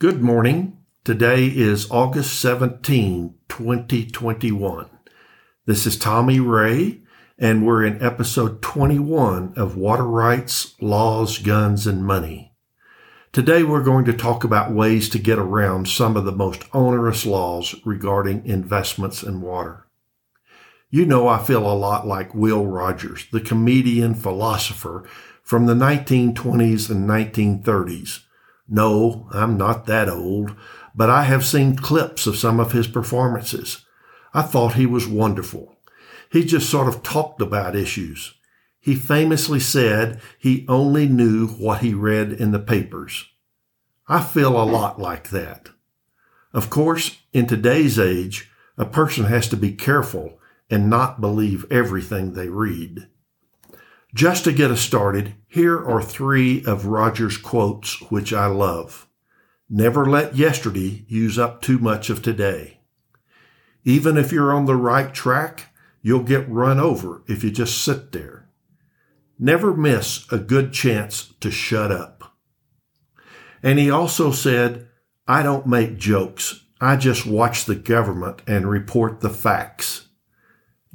Good morning. Today is August 17, 2021. This is Tommy Ray, and we're in episode 21 of Water Rights, Laws, Guns, and Money. Today we're going to talk about ways to get around some of the most onerous laws regarding investments in water. You know, I feel a lot like Will Rogers, the comedian philosopher from the 1920s and 1930s. No, I'm not that old, but I have seen clips of some of his performances. I thought he was wonderful. He just sort of talked about issues. He famously said he only knew what he read in the papers. I feel a lot like that. Of course, in today's age, a person has to be careful and not believe everything they read. Just to get us started, here are three of Rogers' quotes which I love. Never let yesterday use up too much of today. Even if you're on the right track, you'll get run over if you just sit there. Never miss a good chance to shut up. And he also said, I don't make jokes. I just watch the government and report the facts.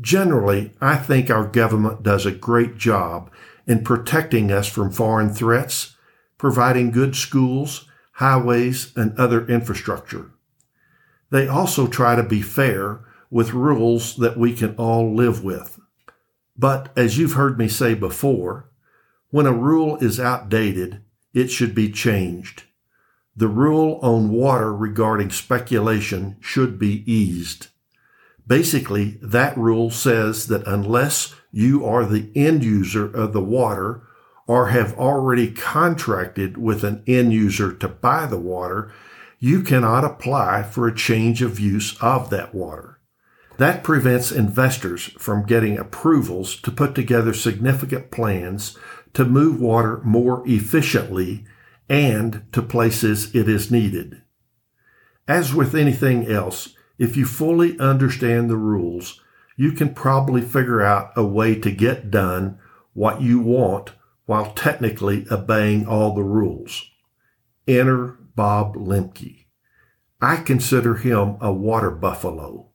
Generally, I think our government does a great job in protecting us from foreign threats, providing good schools, highways, and other infrastructure. They also try to be fair with rules that we can all live with. But as you've heard me say before, when a rule is outdated, it should be changed. The rule on water regarding speculation should be eased. Basically, that rule says that unless you are the end user of the water or have already contracted with an end user to buy the water, you cannot apply for a change of use of that water. That prevents investors from getting approvals to put together significant plans to move water more efficiently and to places it is needed. As with anything else, if you fully understand the rules, you can probably figure out a way to get done what you want while technically obeying all the rules. Enter Bob Lemke. I consider him a water buffalo.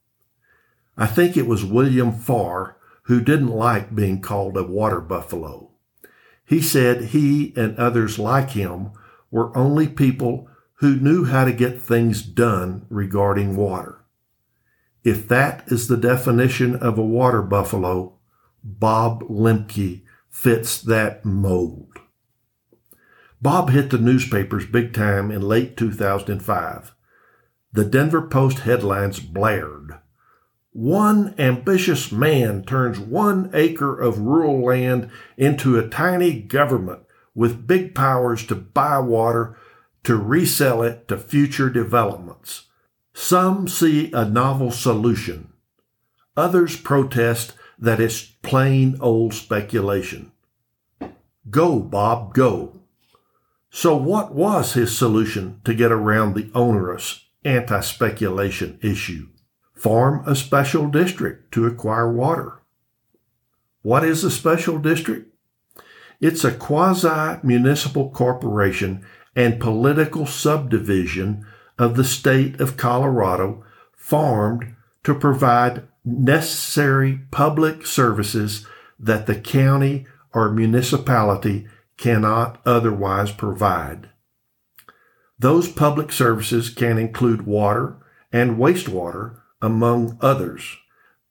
I think it was William Farr who didn't like being called a water buffalo. He said he and others like him were only people who knew how to get things done regarding water. If that is the definition of a water buffalo, Bob Lemke fits that mold. Bob hit the newspapers big time in late 2005. The Denver Post headlines blared. One ambitious man turns one acre of rural land into a tiny government with big powers to buy water to resell it to future developments. Some see a novel solution. Others protest that it's plain old speculation. Go, Bob, go. So what was his solution to get around the onerous anti-speculation issue? Form a special district to acquire water. What is a special district? It's a quasi-municipal corporation and political subdivision of the state of Colorado formed to provide necessary public services that the county or municipality cannot otherwise provide. Those public services can include water and wastewater, among others.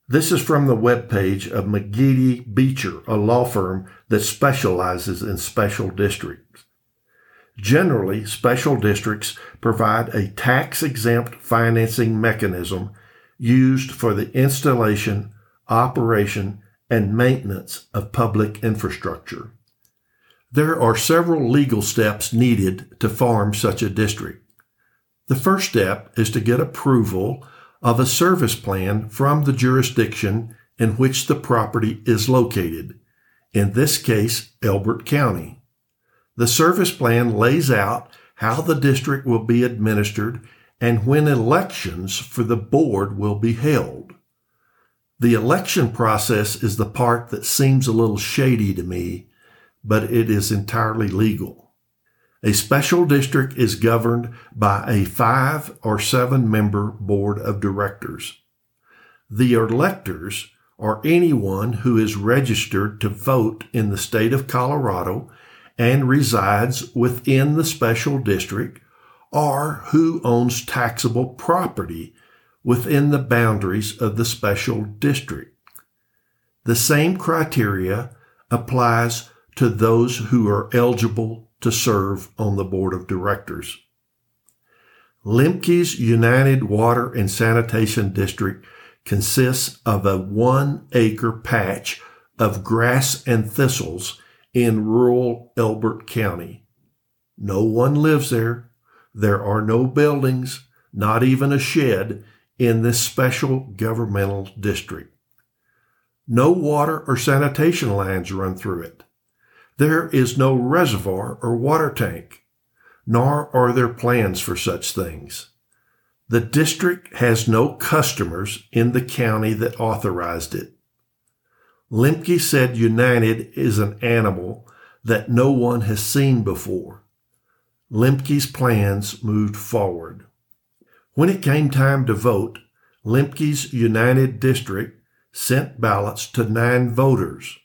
This is from the webpage of McGeady Becher, a law firm that specializes in special districts. Generally, special districts provide a tax exempt financing mechanism used for the installation, operation, and maintenance of public infrastructure. There are several legal steps needed to form such a district. The first step is to get approval of a service plan from the jurisdiction in which the property is located, in this case, Elbert County. The service plan lays out how the district will be administered and when elections for the board will be held. The election process is the part that seems a little shady to me, but it is entirely legal. A special district is governed by a five or seven member board of directors. The electors are anyone who is registered to vote in the state of Colorado and resides within the special district or who owns taxable property within the boundaries of the special district. The same criteria applies to those who are eligible to serve on the board of directors. Lemke's United Water and Sanitation District consists of a one acre patch of grass and thistles in rural Elbert County. No one lives there. There are no buildings, not even a shed in this special governmental district. No water or sanitation lines run through it. There is no reservoir or water tank, nor are there plans for such things. The district has no customers in the county that authorized it. Lemke said United is an animal that no one has seen before. Lemke's plans moved forward. When it came time to vote, Lemke's United District sent ballots to nine voters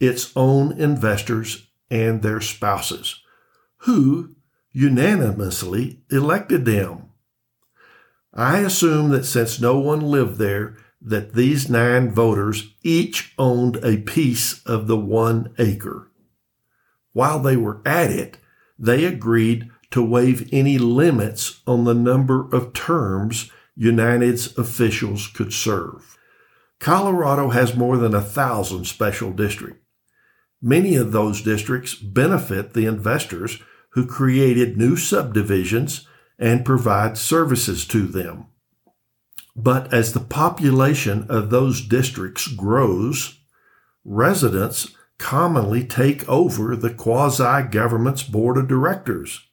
its own investors and their spouses, who unanimously elected them. I assume that since no one lived there, that these nine voters each owned a piece of the one acre. While they were at it, they agreed to waive any limits on the number of terms United's officials could serve. Colorado has more than a thousand special districts. Many of those districts benefit the investors who created new subdivisions and provide services to them. But as the population of those districts grows, residents commonly take over the quasi government's board of directors.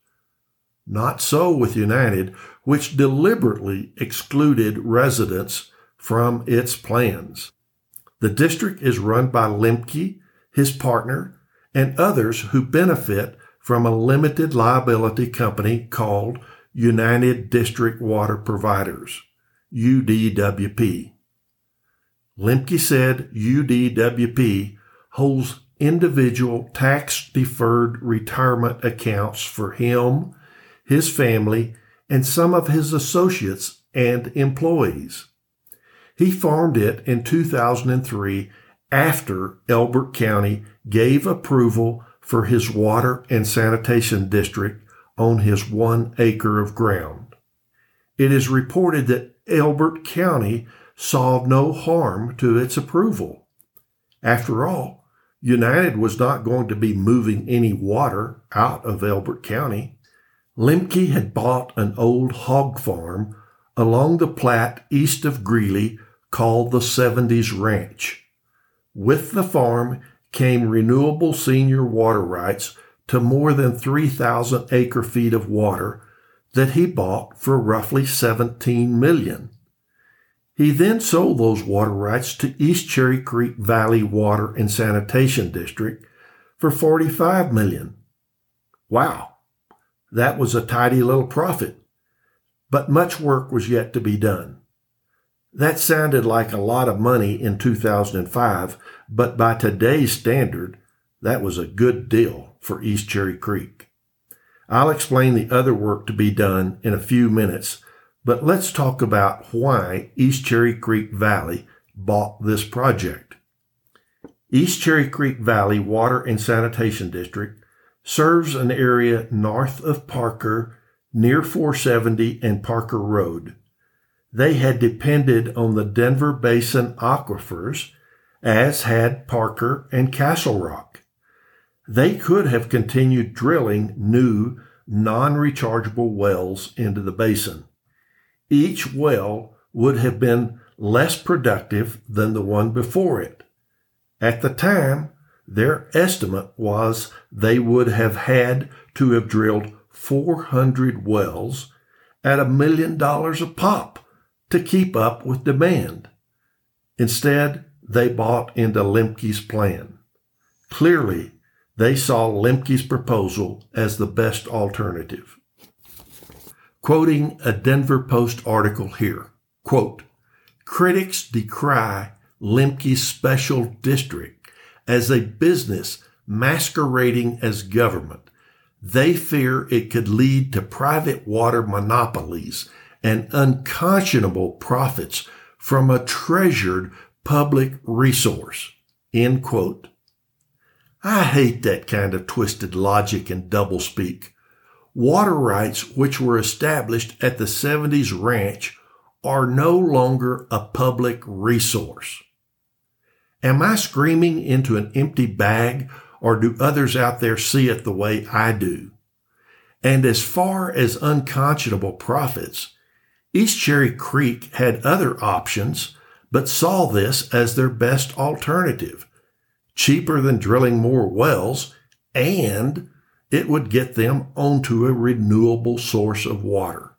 Not so with United, which deliberately excluded residents from its plans. The district is run by Lemke his partner, and others who benefit from a limited liability company called United District Water Providers, UDWP. Lemke said UDWP holds individual tax deferred retirement accounts for him, his family, and some of his associates and employees. He formed it in 2003 after Elbert County gave approval for his water and sanitation district on his one acre of ground. It is reported that Elbert County saw no harm to its approval. After all, United was not going to be moving any water out of Elbert County. Lemke had bought an old hog farm along the Platte east of Greeley called the 70s Ranch. With the farm came renewable senior water rights to more than 3,000 acre feet of water that he bought for roughly 17 million. He then sold those water rights to East Cherry Creek Valley Water and Sanitation District for 45 million. Wow. That was a tidy little profit. But much work was yet to be done. That sounded like a lot of money in 2005, but by today's standard, that was a good deal for East Cherry Creek. I'll explain the other work to be done in a few minutes, but let's talk about why East Cherry Creek Valley bought this project. East Cherry Creek Valley Water and Sanitation District serves an area north of Parker near 470 and Parker Road they had depended on the Denver Basin aquifers, as had Parker and Castle Rock. They could have continued drilling new, non rechargeable wells into the basin. Each well would have been less productive than the one before it. At the time, their estimate was they would have had to have drilled 400 wells at a million dollars a pop to keep up with demand. Instead, they bought into Lemke's plan. Clearly, They saw Lemke's proposal as the best alternative. Quoting a Denver Post article here, quote, critics decry Lemke's special district as a business masquerading as government. They fear it could lead to private water monopolies and unconscionable profits from a treasured public resource. End quote. I hate that kind of twisted logic and doublespeak. Water rights, which were established at the 70s ranch, are no longer a public resource. Am I screaming into an empty bag or do others out there see it the way I do? And as far as unconscionable profits, East Cherry Creek had other options, but saw this as their best alternative. Cheaper than drilling more wells, and it would get them onto a renewable source of water.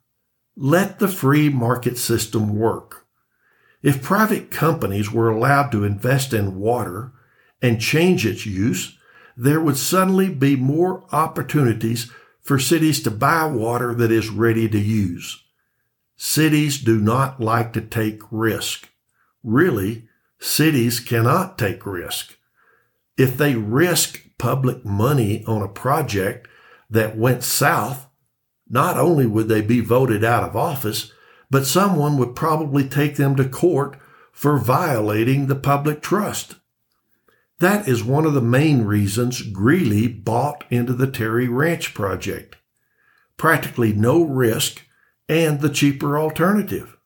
Let the free market system work. If private companies were allowed to invest in water and change its use, there would suddenly be more opportunities for cities to buy water that is ready to use. Cities do not like to take risk. Really, cities cannot take risk. If they risk public money on a project that went south, not only would they be voted out of office, but someone would probably take them to court for violating the public trust. That is one of the main reasons Greeley bought into the Terry Ranch project. Practically no risk and the cheaper alternative.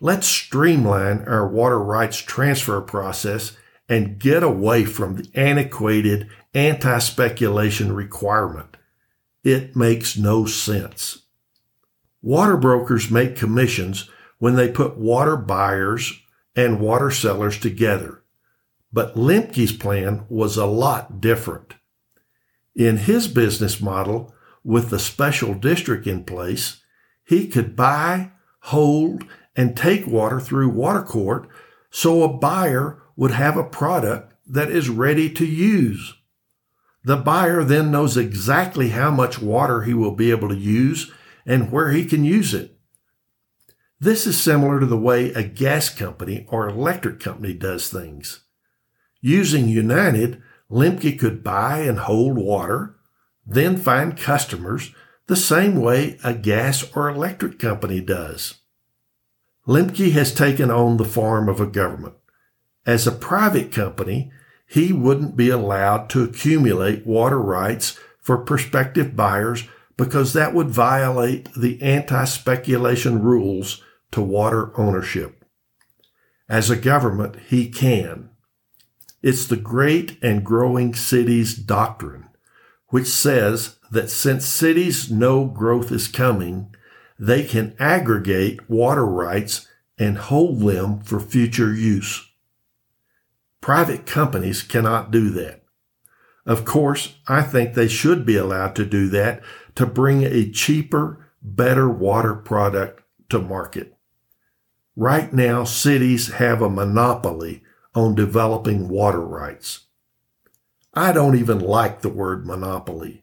Let's streamline our water rights transfer process and get away from the antiquated anti speculation requirement. It makes no sense. Water brokers make commissions when they put water buyers and water sellers together. But Lemke's plan was a lot different. In his business model, with the special district in place, he could buy, hold, and take water through water court so a buyer would have a product that is ready to use. The buyer then knows exactly how much water he will be able to use and where he can use it. This is similar to the way a gas company or electric company does things. Using United, Lemke could buy and hold water, then find customers the same way a gas or electric company does. Lemke has taken on the form of a government. As a private company, he wouldn't be allowed to accumulate water rights for prospective buyers because that would violate the anti-speculation rules to water ownership. As a government, he can. It's the great and growing cities doctrine, which says that since cities know growth is coming, they can aggregate water rights and hold them for future use. Private companies cannot do that. Of course, I think they should be allowed to do that to bring a cheaper, better water product to market. Right now, cities have a monopoly on developing water rights. I don't even like the word monopoly.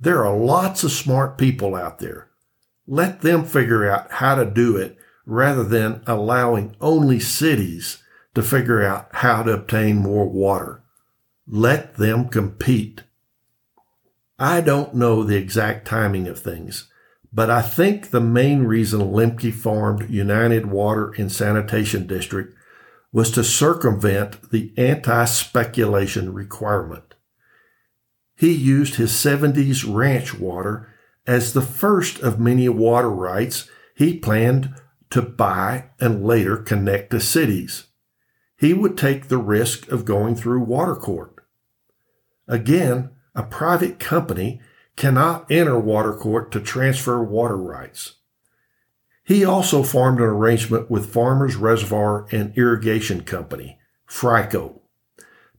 There are lots of smart people out there. Let them figure out how to do it rather than allowing only cities to figure out how to obtain more water. Let them compete. I don't know the exact timing of things, but I think the main reason Lemke formed United Water and Sanitation District was to circumvent the anti-speculation requirement he used his 70s ranch water as the first of many water rights he planned to buy and later connect to cities. He would take the risk of going through water court. Again, a private company cannot enter water court to transfer water rights. He also formed an arrangement with Farmers Reservoir and Irrigation Company, FRICO,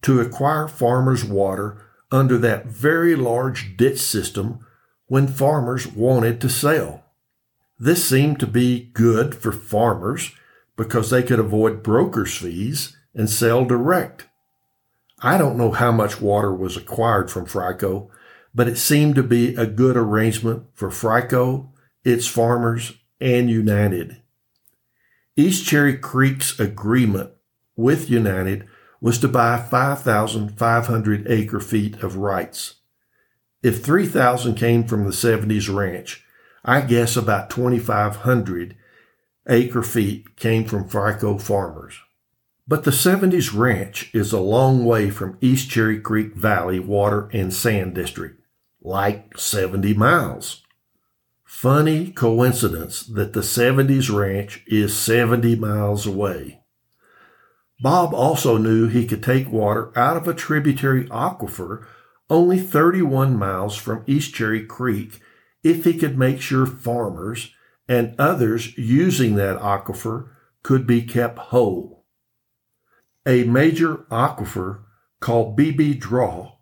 to acquire farmers' water under that very large ditch system when farmers wanted to sell. This seemed to be good for farmers because they could avoid brokers' fees and sell direct. I don't know how much water was acquired from FRICO, but it seemed to be a good arrangement for FRICO, its farmers, and United. East Cherry Creek's agreement with United was to buy 5,500 acre feet of rights. If 3,000 came from the 70s ranch, I guess about 2,500 acre feet came from FRICO farmers. But the 70s ranch is a long way from East Cherry Creek Valley Water and Sand District, like 70 miles. Funny coincidence that the 70s ranch is 70 miles away. Bob also knew he could take water out of a tributary aquifer only 31 miles from East Cherry Creek if he could make sure farmers and others using that aquifer could be kept whole. A major aquifer called Beebe Draw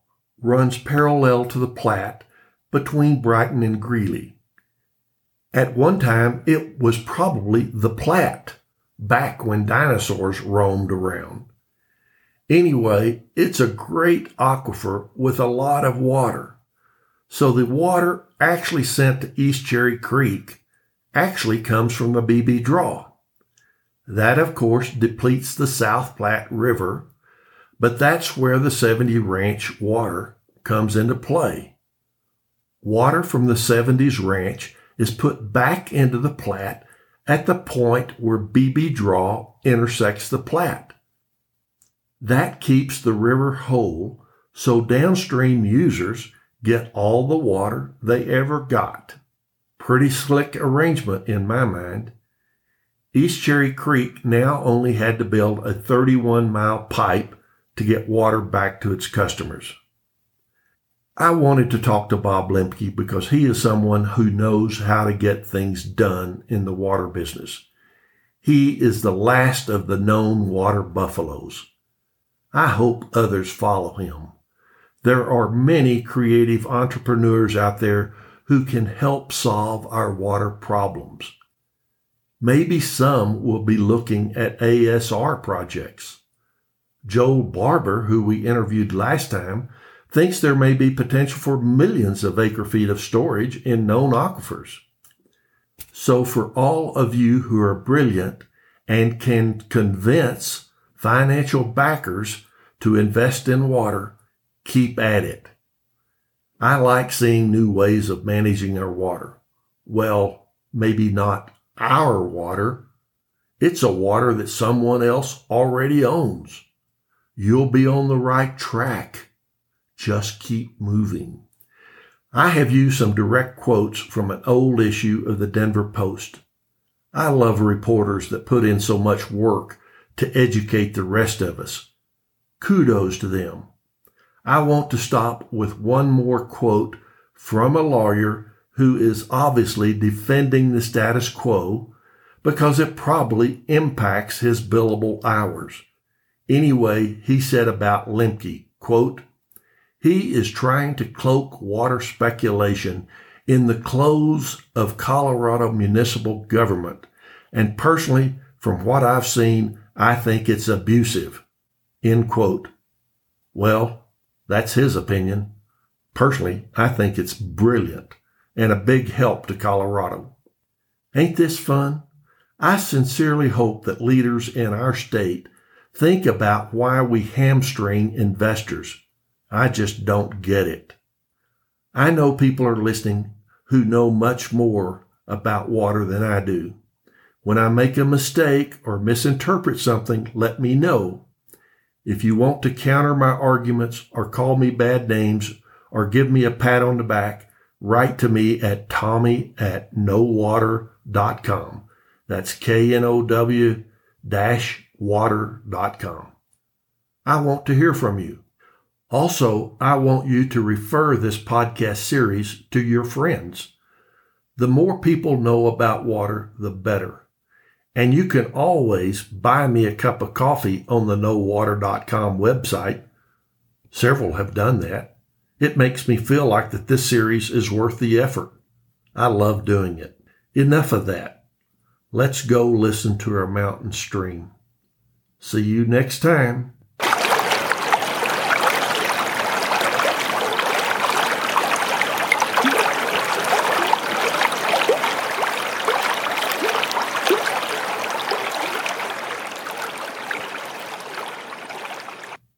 runs parallel to the Platte between Brighton and Greeley. At one time, it was probably the Platte, back when dinosaurs roamed around. Anyway, it's a great aquifer with a lot of water. So the water actually sent to East Cherry Creek actually comes from the Beebe Draw. That, of course, depletes the South Platte River, but that's where the 70 Ranch water comes into play. Water from the 70s ranch is put back into the Platte at the point where Beebe Draw intersects the Platte. That keeps the river whole so downstream users get all the water they ever got. Pretty slick arrangement in my mind. East Cherry Creek now only had to build a 31 mile pipe to get water back to its customers. I wanted to talk to Bob Lemke because he is someone who knows how to get things done in the water business. He is the last of the known water buffaloes. I hope others follow him. There are many creative entrepreneurs out there who can help solve our water problems. Maybe some will be looking at ASR projects. Joel Barber, who we interviewed last time, thinks there may be potential for millions of acre feet of storage in known aquifers. So for all of you who are brilliant and can convince financial backers to invest in water, keep at it. I like seeing new ways of managing our water. Well, maybe not our water. It's a water that someone else already owns. You'll be on the right track. Just keep moving. I have used some direct quotes from an old issue of the Denver Post. I love reporters that put in so much work to educate the rest of us. Kudos to them. I want to stop with one more quote from a lawyer who is obviously defending the status quo because it probably impacts his billable hours. Anyway, he said about Lemke, quote, he is trying to cloak water speculation in the clothes of Colorado municipal government. And personally, from what I've seen, I think it's abusive. End quote. Well, that's his opinion. Personally, I think it's brilliant and a big help to Colorado. Ain't this fun? I sincerely hope that leaders in our state think about why we hamstring investors. I just don't get it. I know people are listening who know much more about water than I do. When I make a mistake or misinterpret something, let me know. If you want to counter my arguments or call me bad names or give me a pat on the back, write to me at tommy at knowwater.com. That's K-N-O-W dash water.com. I want to hear from you. Also, I want you to refer this podcast series to your friends. The more people know about water, the better. And you can always buy me a cup of coffee on the knowwater.com website. Several have done that. It makes me feel like that this series is worth the effort. I love doing it. Enough of that. Let's go listen to our mountain stream. See you next time.